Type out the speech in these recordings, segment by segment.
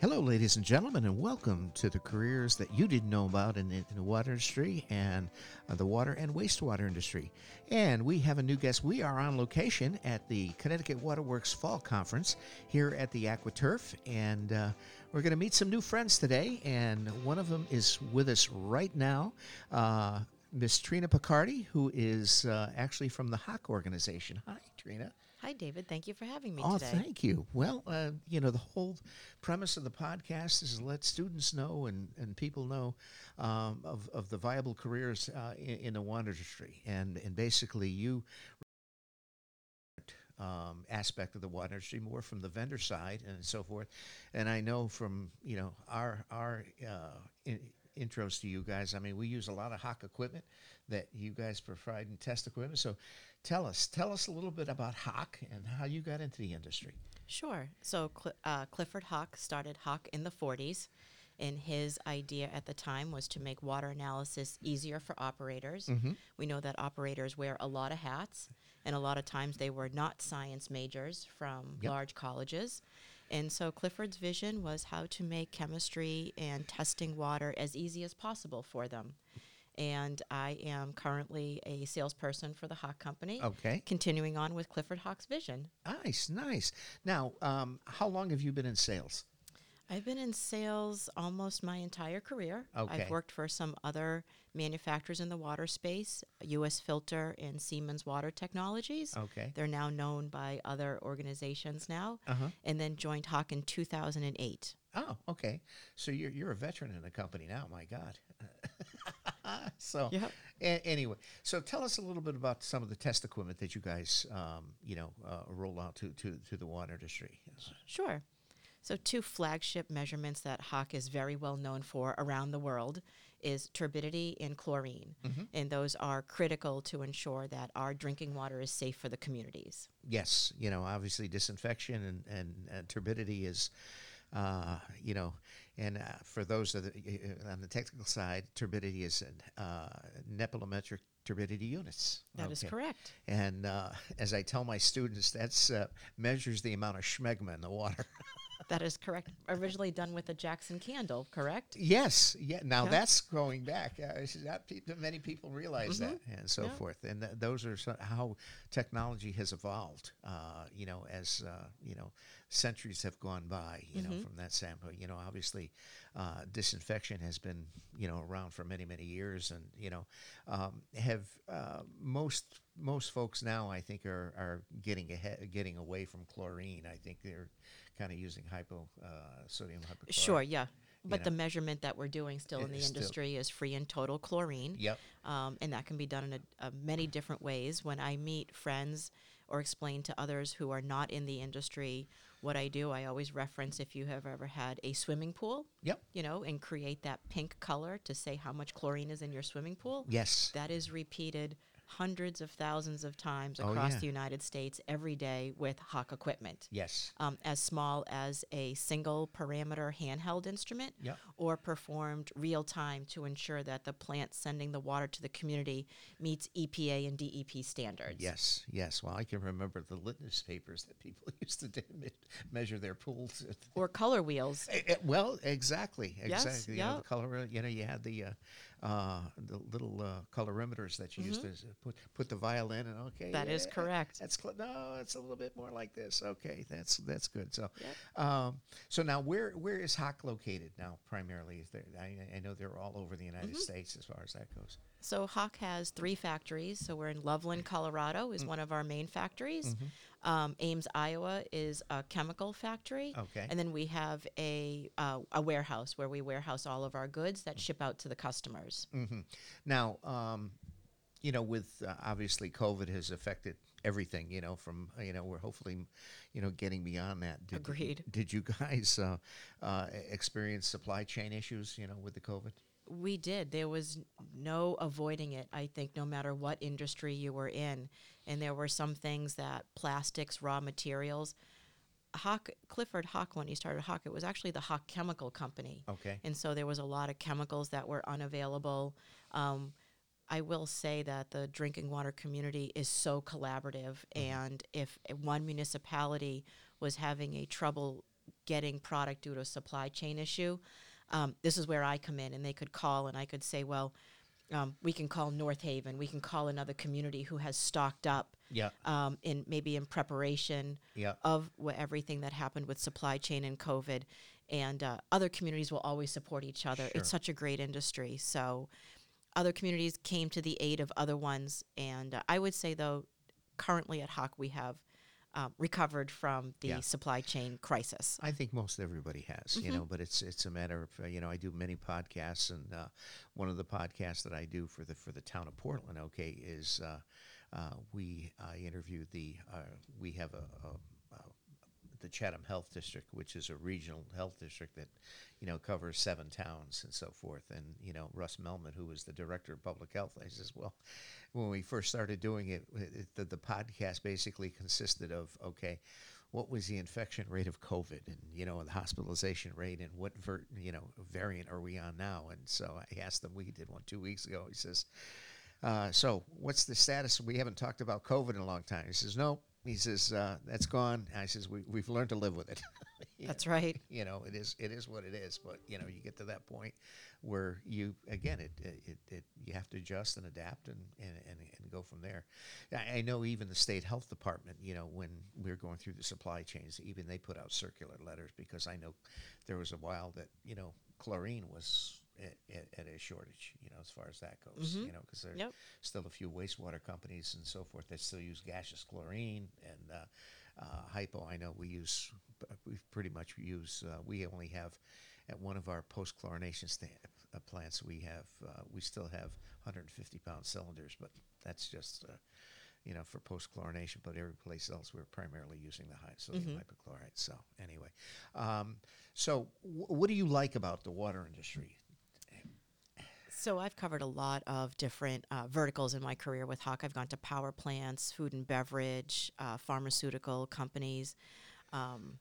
Hello, ladies and gentlemen, and welcome to the careers that you didn't know about in, in the water industry and uh, the water and wastewater industry. And we have a new guest. We are on location at the Connecticut Waterworks Fall Conference here at the AquaTurf, and uh, we're going to meet some new friends today. And one of them is with us right now. Uh, Miss Trina Picardi, who is uh, actually from the Hach organization. Hi, Trina. Hi, David. Thank you for having me Oh, today. thank you. Well, uh, you know, the whole premise of the podcast is to let students know and, and people know um, of, of the viable careers uh, in, in the water industry. And, and basically, you um, aspect of the water industry more from the vendor side and so forth. And I know from, you know, our, our uh, in, intros to you guys, I mean, we use a lot of Hach equipment that you guys provide and test equipment. So tell us, tell us a little bit about Hach and how you got into the industry. Sure. So Cl- uh, Clifford Hach started Hach in the 40s, and his idea at the time was to make water analysis easier for operators. We know that operators wear a lot of hats, and a lot of times they were not science majors from Yep. large colleges. And so Clifford's vision was how to make chemistry and testing water as easy as possible for them. And I am currently a salesperson for the Hach Company. Okay. Continuing on with Clifford Hach's vision. Nice, nice. Now, um, how long have you been in sales? I've been in sales almost my entire career. Okay. I've worked for some other manufacturers in the water space, US Filter and Siemens Water Technologies. Okay. They're now known by other organizations now. Uh-huh. And then joined Hach in 2008. Oh, okay. So you're you're a veteran in the company now. My God. so Yep. a- anyway, so tell us a little bit about some of the test equipment that you guys, um, you know, uh, roll out to, to to the water industry. Sure. So, two flagship measurements that Hach is very well known for around the world is turbidity and chlorine. And those are critical to ensure that our drinking water is safe for the communities. Yes, you know, obviously disinfection and and, and turbidity is. Uh, you know, and uh, for those of the, uh, on the technical side, turbidity is uh, turbidity units. That is Okay. correct. And uh, as I tell my students, that's uh, measures the amount of schmegma in the water. That is correct. Originally done with a Jackson candle, correct? yes, yeah. Now Yeah. that's going back. Uh, not pe- many people realize that, and so Mm-hmm. Yeah. forth. And th- those are so, how technology has evolved. Uh, you know, as uh, you know, centuries have gone by. You Mm-hmm. know, from that standpoint. You know, obviously, uh, disinfection has been you know around for many many years, and you know, um, have uh, most most folks now I think are are getting ahead, getting away from chlorine. I think they're kind of using hypo uh, sodium hypochlorite. Sure, yeah. But know. the measurement that we're doing still It in the industry is free and total chlorine. Yep. Um, and that can be done in a, a many different ways. When I meet friends or explain to others who are not in the industry what I do, I always reference if you have ever had a swimming pool, Yep. you know, and create that pink color to say how much chlorine is in your swimming pool. Yes. That is repeated hundreds of thousands of times Oh, across yeah. the United States every day with Hach equipment Yes. um, as small as a single parameter handheld instrument Yep. or performed real time to ensure that the plant sending the water to the community meets EPA and DEP standards. Yes. Yes. Well, I can remember the litmus papers that people used to measure their pools. Or color wheels. Eh, eh, well, exactly. Yes, Exactly. You know, the color. You know, you had the uh, uh, the little uh, colorimeters that you used to put put the violin and okay. Mm-hmm. That is correct. That's cl- no. It's a little bit more like this. Okay, that's that's good. So, Yep. um, so now where where is Hach located now? Primarily, is there? I, I know they're all over the United Mm-hmm. States as far as that goes. So Hach has three factories. So we're in Loveland, Colorado, Mm. is one of our main factories. Mm-hmm. Um, Ames, Iowa, is a chemical factory. Okay. And then we have a uh, a warehouse where we warehouse all of our goods that ship out to the customers. hmm Now, um, you know, with uh, obviously COVID has affected everything. You know, from uh, you know we're hopefully, you know, getting beyond that. Did, Agreed. Did you guys uh, uh, experience supply chain issues? You know, with the COVID. We did. There was no avoiding it, I think, no matter what industry you were in. And there were some things that plastics, raw materials. Hach, Clifford Hach, when he started Hach, it was actually the Hach Chemical Company. Okay. And so there was a lot of chemicals that were unavailable. Um, I will say that the drinking water community is so collaborative, and if one municipality was having a trouble getting product due to a supply chain issue, um, this is where I come in, and they could call, and I could say, well, um, we can call North Haven, we can call another community who has stocked up Yeah. um, in maybe in preparation Yeah. of everything that happened with supply chain and COVID. And uh, other communities will always support each other. Sure. It's such a great industry. So other communities came to the aid of other ones. And uh, I would say, though, currently at Hach, we have um, recovered from the Yeah. supply chain crisis. I think most everybody has, you know, but it's it's a matter of uh, you know I do many podcasts, and uh, one of the podcasts that I do for the for the town of Portland, okay, is uh, uh, we I interview the uh, we have a, a the Chatham Health District, which is a regional health district that you know covers seven towns and so forth, and you know Russ Melmed, who was the director of public health, I says, well, when we first started doing it, it the, the podcast basically consisted of okay what was the infection rate of COVID and you know the hospitalization rate and what ver- you know variant are we on now? And so I asked them. We did one two weeks ago. He says, uh, "So what's the status? We haven't talked about COVID in a long time." He says, "No." He says, uh, "That's gone." I says, we, "We've learned to live with it." That's know, right. You know, it is it is what it is. But you know, you get to that point where you again it it, it, it you have to adjust and adapt and, and, and, and go from there. I, I know even the state health department, you know, when we are going through the supply chains, even they put out circular letters because I know there was a while that you know chlorine was at, at, at a shortage, you know, as far as that goes, you know, because there's Yep. still a few wastewater companies and so forth that still use gaseous chlorine and uh, uh, hypo. I know we use, we pretty much use. Uh, we only have at one of our post chlorination uh, plants. We have uh, we still have 150 pound cylinders, but that's just. Uh, you know, for post chlorination, but every place else we're primarily using the high sodium hypochlorite. So anyway, um, so w- what do you like about the water industry? So I've covered a lot of different uh, verticals in my career with Hach. I've gone to power plants, food and beverage, uh, pharmaceutical companies. Um,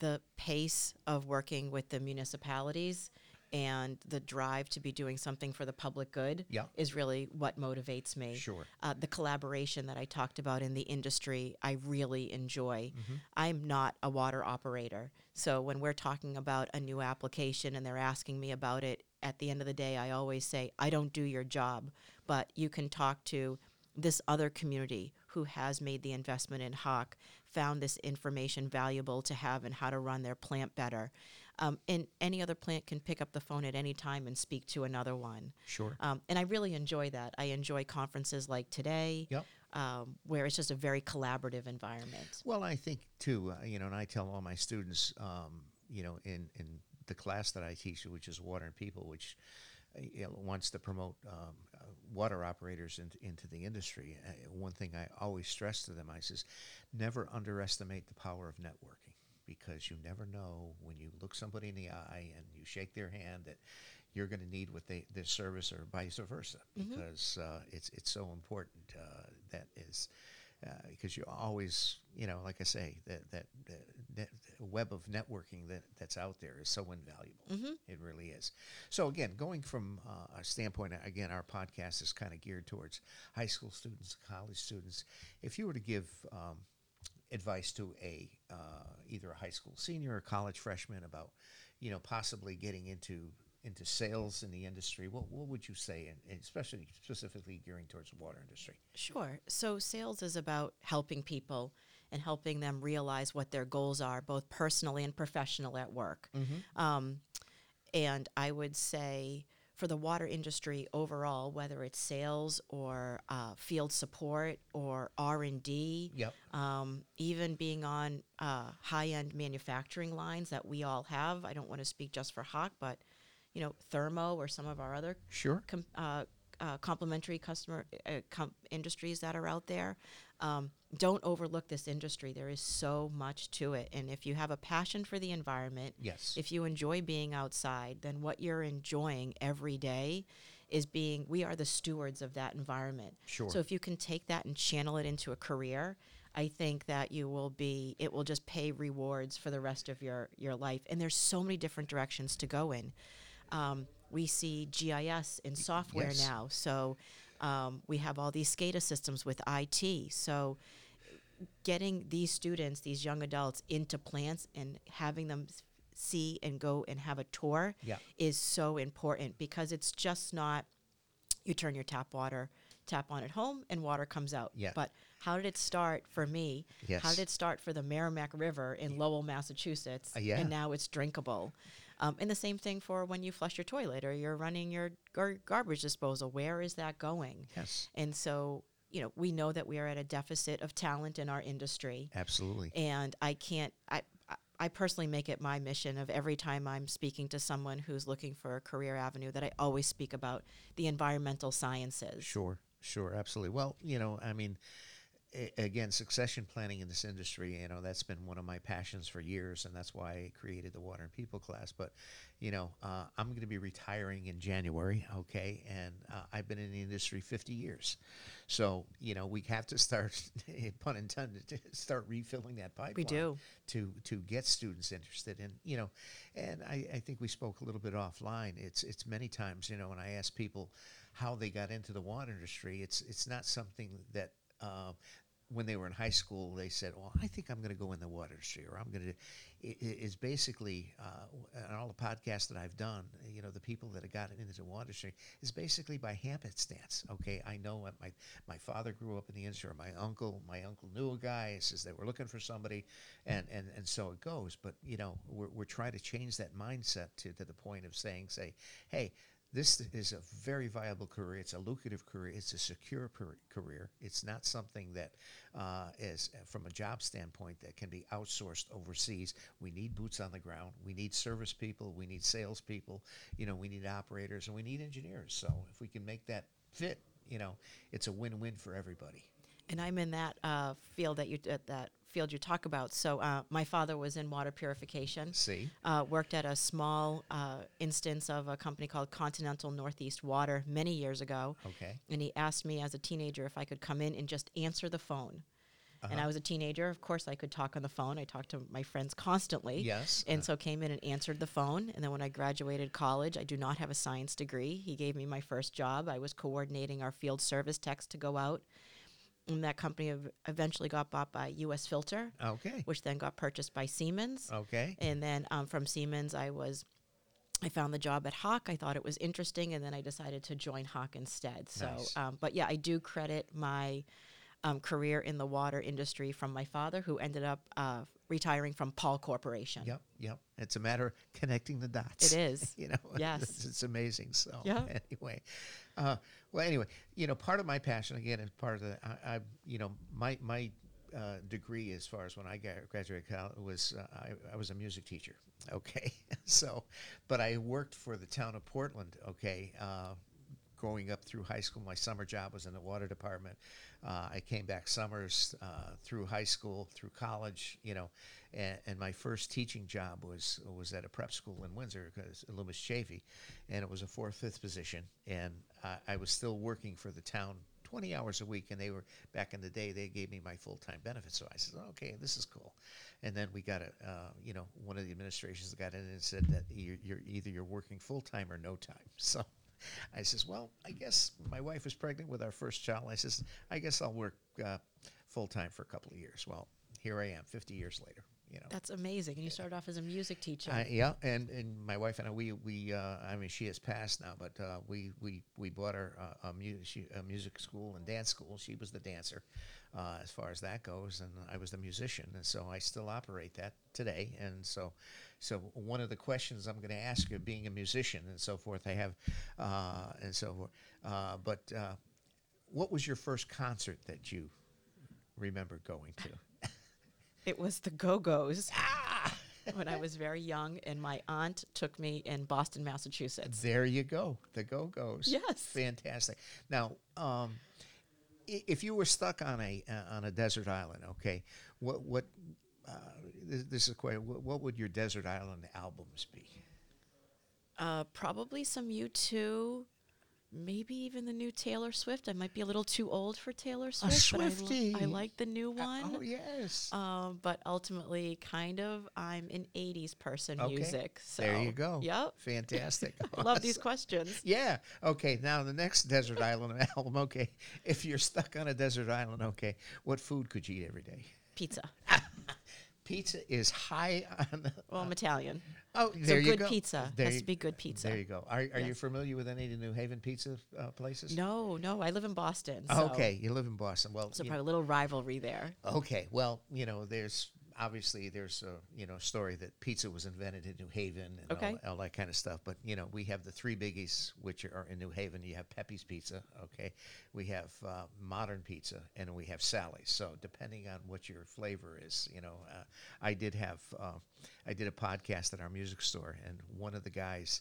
the pace of working with the municipalities and the drive to be doing something for the public good Yeah. is really what motivates me. Sure. Uh, the collaboration that I talked about in the industry, I really enjoy. Mm-hmm. I'm not a water operator. So when we're talking about a new application and they're asking me about it, at the end of the day, I always say, I don't do your job, but you can talk to this other community who has made the investment in Hach, found this information valuable to have and how to run their plant better. Um, and any other plant can pick up the phone at any time and speak to another one. Sure. Um, and I really enjoy that. I enjoy conferences like today, Yep. um, where it's just a very collaborative environment. Well, I think too, uh, you know, and I tell all my students, um, you know, in, in the class that I teach, which is Water and People, which uh, you know, wants to promote um, uh, water operators into, into the industry. Uh, one thing I always stress to them, I says, never underestimate the power of networking because you never know when you look somebody in the eye and you shake their hand that you're going to need what they their service or vice versa because uh, it's it's so important uh, that is because you always you know like I say that that, that, web of networking that that's out there is so invaluable. It really is. So again going from uh, a standpoint again our podcast is kind of geared towards high school students college students. If you were to give um, advice to a uh, either a high school senior or college freshman about you know possibly getting into into sales in the industry what, what would you say and, especially specifically gearing towards the water industry Sure. So sales is about helping people and helping them realize what their goals are, both personally and professional at work. Um, and I would say for the water industry overall, whether it's sales or uh, field support or R and D, Yep. um, even being on uh, high-end manufacturing lines that we all have. I don't want to speak just for Hach, but you know, Thermo or some of our other sure com- uh, uh, complementary customer uh, com- industries that are out there. Um, don't overlook this industry. There is so much to it, and if you have a passion for the environment, Yes. if you enjoy being outside, then what you're enjoying every day is being. We are the stewards of that environment. Sure. So if you can take that and channel it into a career. I think that you will be it will just pay rewards for the rest of your your life and there's so many different directions to go in um, we see GIS in software Yes. now. So um, we have all these SCADA systems with IT. So getting these students, these young adults, into plants and having them see and go and have a tour Yeah. is so important because it's just not you turn your tap water tap on at home and water comes out. Yeah. But how did it start for me? How did it start for the Merrimack River in Lowell, Massachusetts? Uh, yeah. And now it's drinkable. Um, and the same thing for when you flush your toilet or you're running your gar- garbage disposal. Where is that going? Yes. And so, you know, we know that we are at a deficit of talent in our industry. Absolutely. And I can't, I, I- personally make it my mission of every time I'm speaking to someone who's looking for a career avenue that I always speak about the environmental sciences. Sure, sure, absolutely. Well, you know, I mean, again, succession planning in this industry, you know, that's been one of my passions for years, and that's why I created the Water and People class. But, you know, uh, I'm going to be retiring in January, okay, and uh, I've been in the industry 50 years. So, you know, we have to start, pun intended, to start refilling that pipeline. We do. to to get students interested in you know and I, I think we spoke a little bit offline it's it's many times you know when i ask people how they got into the water industry it's it's not something that uh, when they were in high school they said well i think i'm going to go in the water industry or i'm going to it, it's basically uh, on all the podcasts that i've done you know the people that have gotten into the water industry is basically by happenstance okay? I know what my my father grew up in the industry or my uncle my uncle knew a guy says they were looking for somebody and and, and so it goes. But you know we're, we're trying to change that mindset to, to the point of saying say hey this is a very viable career. It's a lucrative career. It's a secure per- career. It's not something that uh, is, uh, from a job standpoint, that can be outsourced overseas. We need boots on the ground. We need service people. We need salespeople. You know, we need operators and we need engineers. So if we can make that fit, you know, it's a win-win for everybody. And I'm in that uh, field that you uh, that field you talk about. So uh, my father was in water purification. See, Uh, worked at a small uh, instance of a company called Continental Northeast Water many years ago. okay, And he asked me as a teenager if I could come in and just answer the phone. And Uh-huh. I was a teenager. Of course, I could talk on the phone. I talked to my friends constantly. yes, And uh, so came in and answered the phone. And then when I graduated college, I do not have a science degree. He gave me my first job. I was coordinating our field service techs to go out. And that company eventually got bought by U.S. Filter, okay, which then got purchased by Siemens. okay, And then um, from Siemens, I was, I found the job at Hach. I thought it was interesting, and then I decided to join Hach instead. So, Nice. um, but yeah, I do credit my um, career in the water industry from my father, who ended up uh, retiring from Pall Corporation. Yep, yep. It's a matter of connecting the dots. It is. you know, Yes. it's, it's amazing. So Yeah. anyway, uh, well, anyway, you know, part of my passion again, is part of the, I, I you know, my my uh, degree as far as when I got, graduated college was uh, I, I was a music teacher. Okay, so, but I worked for the town of Portland. Okay. Uh, growing up through high school, my summer job was in the water department. Uh, I came back summers uh, through high school, through college, you know, and, and my first teaching job was was at a prep school in Windsor, because Loomis Chafee, and it was a fourth fifth position, and I, I was still working for the town. 20 hours a week, and they were back in the day. They gave me my full time benefits, so I said, "Okay, this is cool." And then we got a, uh, you know, one of the administrations got in and said that you're, you're either you're working full time or no time. So I says, well, I guess my wife was pregnant with our first child. I says, I guess I'll work uh, full time for a couple of years. Well, here I am, 50 years later. You know. That's amazing. And you started off as a music teacher. I, yeah, and, and my wife and I, we we uh, I mean she has passed now, but uh, we we we bought her uh, a, mu- she, a music school and dance school. She was the dancer, uh, as far as that goes, and I was the musician, and so I still operate that today. And so, so one of the questions I'm going to ask you, being a musician and so forth, I have, uh, and so forth. Uh, but uh, what was your first concert that you remember going to? it was the Go Go's ah, when I was very young, and my aunt took me in Boston, Massachusetts. there you go, the Go Go's. Yes. fantastic. Now, um, i- if you were stuck on a uh, on a desert island, okay, what what uh, this, this is a. What, what would your desert island albums be? Uh, probably some U2, maybe even the new Taylor Swift. I might be a little too old for Taylor Swift. but I, like the new Uh, one. oh yes. Um, but ultimately, kind of, I'm an '80s person. Okay. Music. So there you go. Yep. Fantastic. I love these questions. Yeah. Okay. Now the next desert island album. Okay. If you're stuck on a desert island, okay, what food could you eat every day? Pizza. Pizza is high on. The, Well, I'm Italian. oh, So there you good go. pizza There has you- to be good pizza. There you go. Are, are you familiar with any of the New Haven pizza uh, places? No, no, I live in Boston. So, Okay, you live in Boston. Well, So probably a little rivalry there. Okay, well, you know, there's obviously there's a you know story that pizza was invented in New Haven and Okay. all, all that kind of stuff. But you know, we have the three biggies, which are in New Haven. You have Pepe's Pizza, okay. We have uh, Modern Pizza, and we have Sally's. So depending on what your flavor is, you know, uh, I did have uh, I did a podcast at our music store, and one of the guys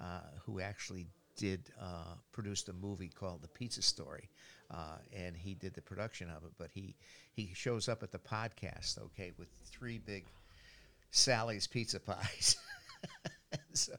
uh, who actually did uh, produced a movie called The Pizza Story, uh, and he did the production of it. But he he shows up at the podcast, okay, with three big Sally's pizza pies. so,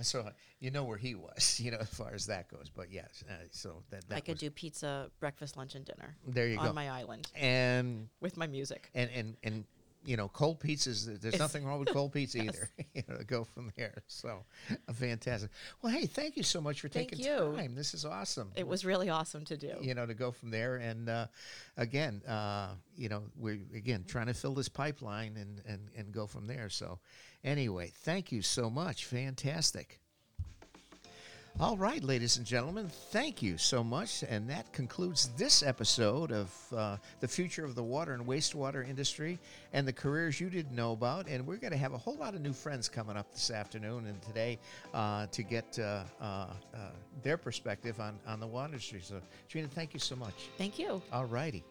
so you know where he was, you know, as far as that goes. But yes, uh, so that, that I could do pizza, breakfast, lunch, and dinner There you on go. my island and with my music. and and and you know, cold pizzas. There's nothing wrong with cold pizza Yes. either. you know, go from there. So, uh, fantastic. Well, hey, thank you so much for Thank taking you. time. This is awesome. It was really awesome to do. you know, to go from there. And uh, again, uh, you know, we're again trying to fill this pipeline and, and, and go from there. So, anyway, thank you so much. Fantastic. All right, ladies and gentlemen, thank you so much. And that concludes this episode of uh, the future of the water and wastewater industry and the careers you didn't know about. And we're going to have a whole lot of new friends coming up this afternoon and today uh, to get uh, uh, uh, their perspective on, on the water industry. So, Trina, thank you so much. Thank you. All righty.